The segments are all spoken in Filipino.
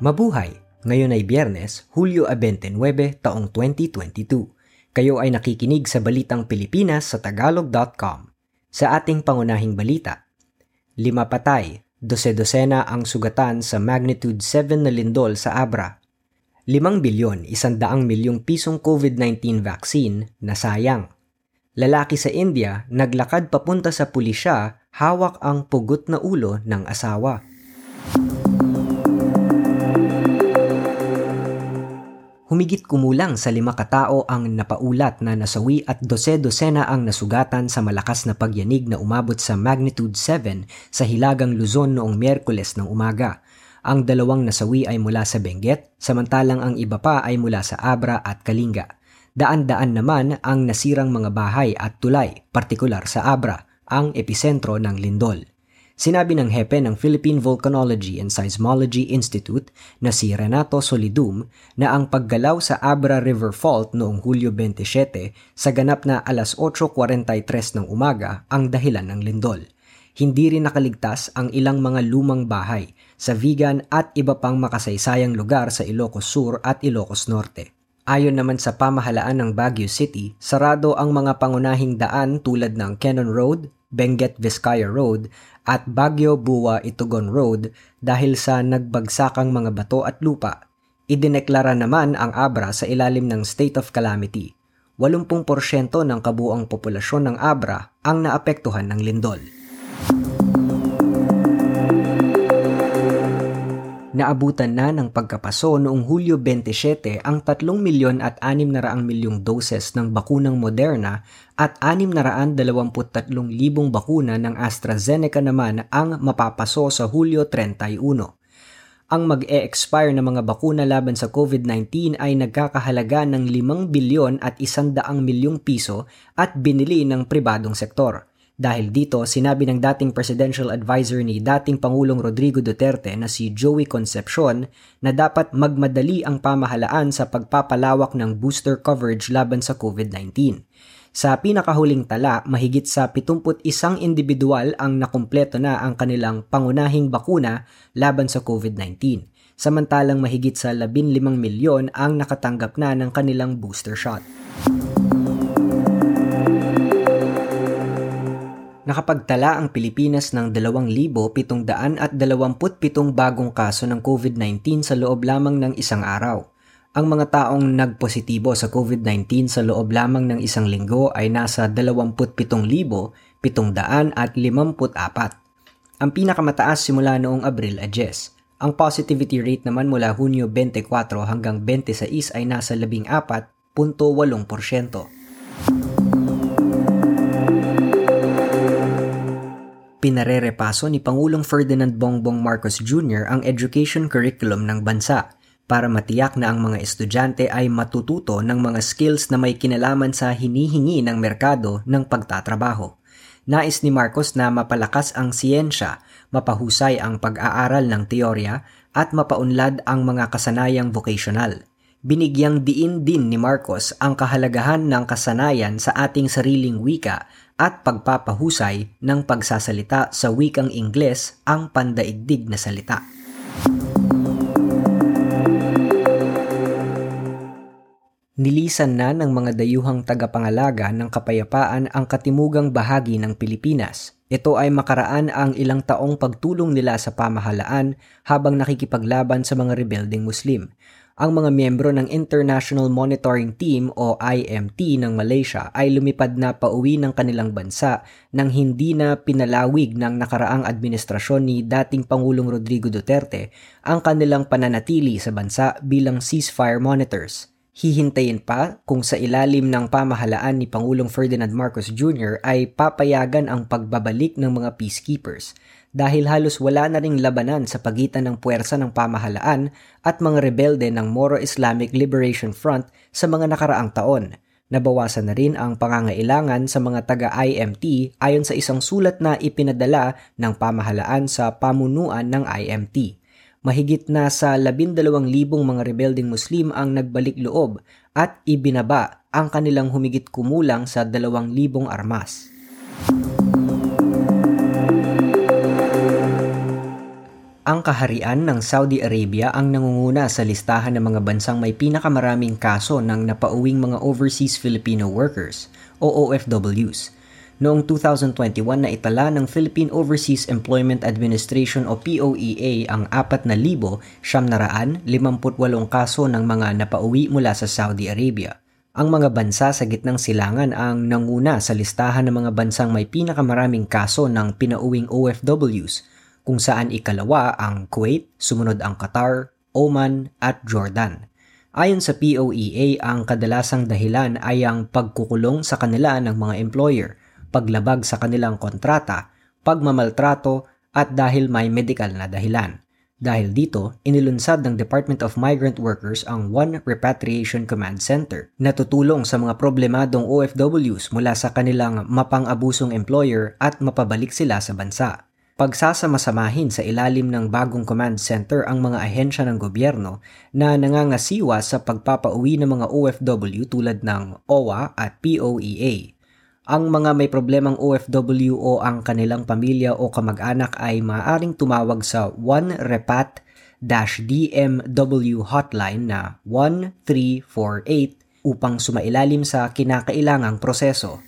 Mabuhay! Ngayon ay Biyernes, Hulyo 29, taong 2022. Kayo ay nakikinig sa Balitang Pilipinas sa Tagalog.com. Sa ating pangunahing balita, lima patay, dose-dosena ang sugatan sa magnitude 7 na lindol sa Abra. 5 bilyon, 100 milyong pisong COVID-19 vaccine na sayang. Lalaki sa India, naglakad papunta sa pulisya, hawak ang pugot na ulo ng asawa. Humigit kumulang sa lima katao ang napaulat na nasawi at dose-dosena ang nasugatan sa malakas na pagyanig na umabot sa magnitude 7 sa Hilagang Luzon noong Miyerkules ng umaga. Ang dalawang nasawi ay mula sa Benguet, samantalang ang iba pa ay mula sa Abra at Kalinga. Daan-daan naman ang nasirang mga bahay at tulay, partikular sa Abra, ang episentro ng lindol. Sinabi ng hepe ng Philippine Volcanology and Seismology Institute na si Renato Solidum na ang paggalaw sa Abra River Fault noong Hulyo 27 sa ganap na alas 8.43 ng umaga ang dahilan ng lindol. Hindi rin nakaligtas ang ilang mga lumang bahay sa Vigan at iba pang makasaysayang lugar sa Ilocos Sur at Ilocos Norte. Ayon naman sa pamahalaan ng Baguio City, sarado ang mga pangunahing daan tulad ng Cannon Road, Benguet Vizcaya Road at Baguio Buwa Itugon Road dahil sa nagbagsakang mga bato at lupa. Idineklara naman ang Abra sa ilalim ng state of calamity. 80% ng kabuang populasyon ng Abra ang naapektuhan ng lindol. Naabutan na ng pagkapaso noong Hulyo 27 ang 3 milyon at 600 milyong doses ng bakunang Moderna at 623 libong bakuna ng AstraZeneca naman ang mapapaso sa Hulyo 31. Ang mag-e-expire na mga bakuna laban sa COVID-19 ay nagkakahalaga ng 5 bilyon at 100 milyong piso at binili ng pribadong sektor. Dahil dito, sinabi ng dating presidential advisor ni dating Pangulong Rodrigo Duterte na si Joey Concepcion na dapat magmadali ang pamahalaan sa pagpapalawak ng booster coverage laban sa COVID-19. Sa pinakahuling tala, mahigit sa 71 individual ang nakumpleto na ang kanilang pangunahing bakuna laban sa COVID-19, samantalang mahigit sa 15 milyon ang nakatanggap na ng kanilang booster shot. Nakapagtala ang Pilipinas ng 2,727 bagong kaso ng COVID-19 sa loob lamang ng isang araw. Ang mga taong nagpositibo sa COVID-19 sa loob lamang ng isang linggo ay nasa 27,754. Ang pinakamataas simula noong Abril 10. Ang positivity rate naman mula Hunyo 24 hanggang 26 ay nasa 14.8%. Pinarerepaso ni Pangulong Ferdinand Bongbong Marcos Jr. ang education curriculum ng bansa para matiyak na ang mga estudyante ay matututo ng mga skills na may kinalaman sa hinihingi ng merkado ng pagtatrabaho. Nais ni Marcos na mapalakas ang siyensya, mapahusay ang pag-aaral ng teorya at mapaunlad ang mga kasanayang vocational. Binigyang diin din ni Marcos ang kahalagahan ng kasanayan sa ating sariling wika at pagpapahusay ng pagsasalita sa wikang Ingles ang pandaigdig na salita. Nilisan na ng mga dayuhang tagapangalaga ng kapayapaan ang katimugang bahagi ng Pilipinas. Ito ay makaraan ang ilang taong pagtulong nila sa pamahalaan habang nakikipaglaban sa mga rebelding Muslim ang mga miyembro ng International Monitoring Team o IMT ng Malaysia ay lumipad na pauwi ng kanilang bansa nang hindi na pinalawig ng nakaraang administrasyon ni dating Pangulong Rodrigo Duterte ang kanilang pananatili sa bansa bilang ceasefire monitors. Hihintayin pa kung sa ilalim ng pamahalaan ni Pangulong Ferdinand Marcos Jr. ay papayagan ang pagbabalik ng mga peacekeepers dahil halos wala na ring labanan sa pagitan ng puwersa ng pamahalaan at mga rebelde ng Moro Islamic Liberation Front sa mga nakaraang taon. Nabawasan na rin ang pangangailangan sa mga taga-IMT ayon sa isang sulat na ipinadala ng pamahalaan sa pamunuan ng IMT. Mahigit na sa 12,000 mga rebelding Muslim ang nagbalik loob at ibinaba ang kanilang humigit kumulang sa 2,000 armas. Ang kaharian ng Saudi Arabia ang nangunguna sa listahan ng mga bansang may pinakamaraming kaso ng napauwing mga overseas Filipino workers o OFWs. Noong 2021 na itala ng Philippine Overseas Employment Administration o POEA ang 4,758 kaso ng mga napauwi mula sa Saudi Arabia. Ang mga bansa sa gitnang silangan ang nanguna sa listahan ng mga bansang may pinakamaraming kaso ng pinauwing OFWs, kung saan ikalawa ang Kuwait, sumunod ang Qatar, Oman at Jordan. Ayon sa POEA, ang kadalasang dahilan ay ang pagkukulong sa kanila ng mga employer, paglabag sa kanilang kontrata, pagmamaltrato at dahil may medical na dahilan. Dahil dito, inilunsad ng Department of Migrant Workers ang One Repatriation Command Center na tutulong sa mga problemadong OFWs mula sa kanilang mapang-abusong employer at mapabalik sila sa bansa. Pagsasamasamahin sa ilalim ng bagong command center ang mga ahensya ng gobyerno na nangangasiwa sa pagpapauwi ng mga OFW tulad ng OWA at POEA. Ang mga may problemang OFW o ang kanilang pamilya o kamag-anak ay maaaring tumawag sa 1-REPAT-DMW hotline na 1348 upang sumailalim sa kinakailangang proseso.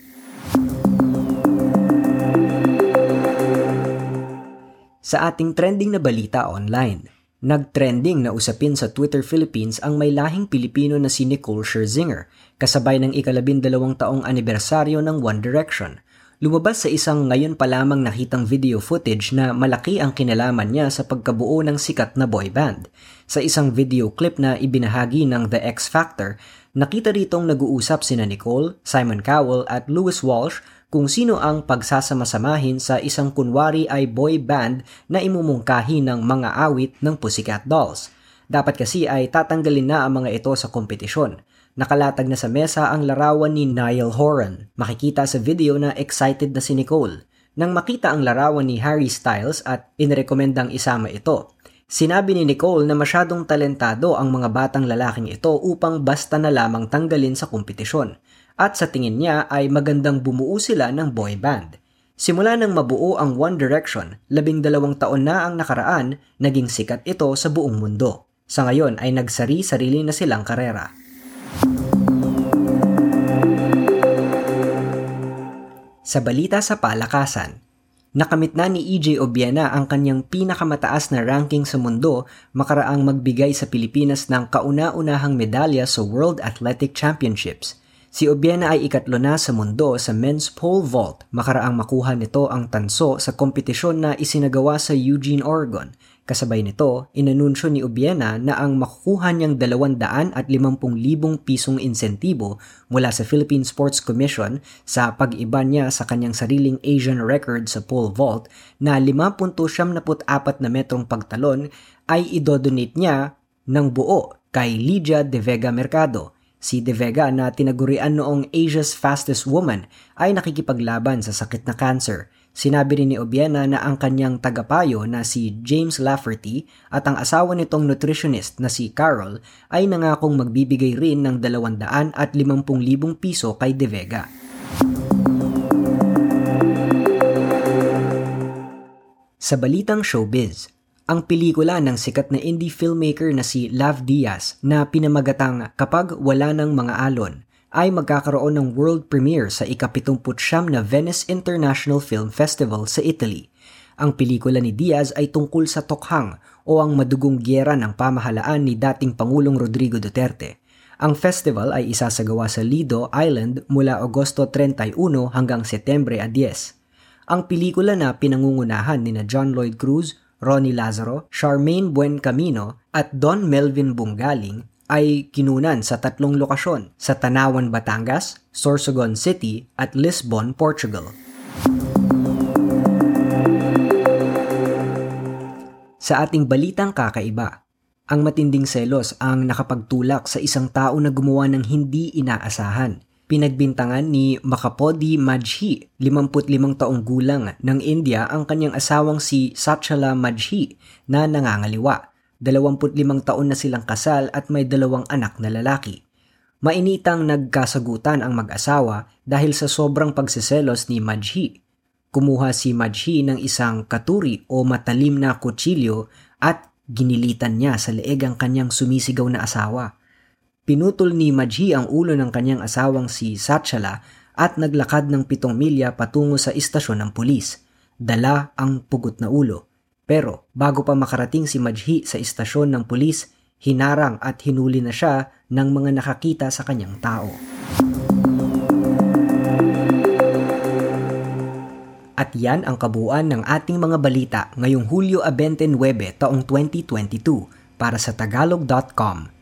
Sa ating trending na balita online, Nag-trending na usapin sa Twitter Philippines ang may lahing Pilipino na si Nicole Scherzinger, kasabay ng ikalabindalawang taong anibersaryo ng One Direction. Lumabas sa isang ngayon pa lamang nakitang video footage na malaki ang kinalaman niya sa pagkabuo ng sikat na boy band. Sa isang video clip na ibinahagi ng The X Factor, nakita ritong nag-uusap sina Nicole, Simon Cowell at Louis Walsh kung sino ang pagsasama-samahin sa isang kunwari ay boy band na imumungkahi ng mga awit ng Pussycat Dolls. Dapat kasi ay tatanggalin na ang mga ito sa kompetisyon. Nakalatag na sa mesa ang larawan ni Niall Horan. Makikita sa video na excited na si Nicole. Nang makita ang larawan ni Harry Styles at inirekomendang isama ito, Sinabi ni Nicole na masyadong talentado ang mga batang lalaking ito upang basta na lamang tanggalin sa kompetisyon at sa tingin niya ay magandang bumuo sila ng boy band. Simula nang mabuo ang One Direction, labing dalawang taon na ang nakaraan, naging sikat ito sa buong mundo. Sa ngayon ay nagsari-sarili na silang karera. Sa balita sa palakasan, Nakamit na ni EJ Obiena ang kanyang pinakamataas na ranking sa mundo makaraang magbigay sa Pilipinas ng kauna-unahang medalya sa World Athletic Championships. Si Obiena ay ikatlo na sa mundo sa men's pole vault makaraang makuha nito ang tanso sa kompetisyon na isinagawa sa Eugene, Oregon. Kasabay nito, inanunsyo ni Obiena na ang makukuha niyang 250,000 pisong insentibo mula sa Philippine Sports Commission sa pag-iba niya sa kanyang sariling Asian record sa pole vault na 5.74 na metrong pagtalon ay idodonate niya ng buo kay Lydia De Vega Mercado Si De Vega na tinagurian noong Asia's Fastest Woman ay nakikipaglaban sa sakit na cancer. Sinabi rin ni Obiena na ang kanyang tagapayo na si James Lafferty at ang asawa nitong nutritionist na si Carol ay nangakong magbibigay rin ng 250,000 piso kay De Vega. Sa balitang showbiz, ang pelikula ng sikat na indie filmmaker na si Lav Diaz na pinamagatang Kapag Wala ng Mga Alon ay magkakaroon ng world premiere sa ikapitumputsyam na Venice International Film Festival sa Italy. Ang pelikula ni Diaz ay tungkol sa tokhang o ang madugong gyera ng pamahalaan ni dating Pangulong Rodrigo Duterte. Ang festival ay isasagawa sa Lido Island mula Agosto 31 hanggang Setyembre 10. Ang pelikula na pinangungunahan ni na John Lloyd Cruz, Ronnie Lazaro, Charmaine Buencamino at Don Melvin Bungaling ay kinunan sa tatlong lokasyon sa Tanawan, Batangas, Sorsogon City at Lisbon, Portugal. Sa ating balitang kakaiba, ang matinding selos ang nakapagtulak sa isang tao na gumawa ng hindi inaasahan Pinagbintangan ni Makapodi Majhi, 55 taong gulang ng India ang kanyang asawang si Sachala Majhi na nangangaliwa. 25 taon na silang kasal at may dalawang anak na lalaki. Mainitang nagkasagutan ang mag-asawa dahil sa sobrang pagseselos ni Majhi. Kumuha si Majhi ng isang katuri o matalim na kutsilyo at ginilitan niya sa leeg ang kanyang sumisigaw na asawa. Pinutol ni Majhi ang ulo ng kanyang asawang si Satchala at naglakad ng pitong milya patungo sa istasyon ng pulis. Dala ang pugot na ulo. Pero bago pa makarating si Majhi sa istasyon ng pulis, hinarang at hinuli na siya ng mga nakakita sa kanyang tao. At yan ang kabuuan ng ating mga balita ngayong Hulyo 29 taong 2022 para sa tagalog.com.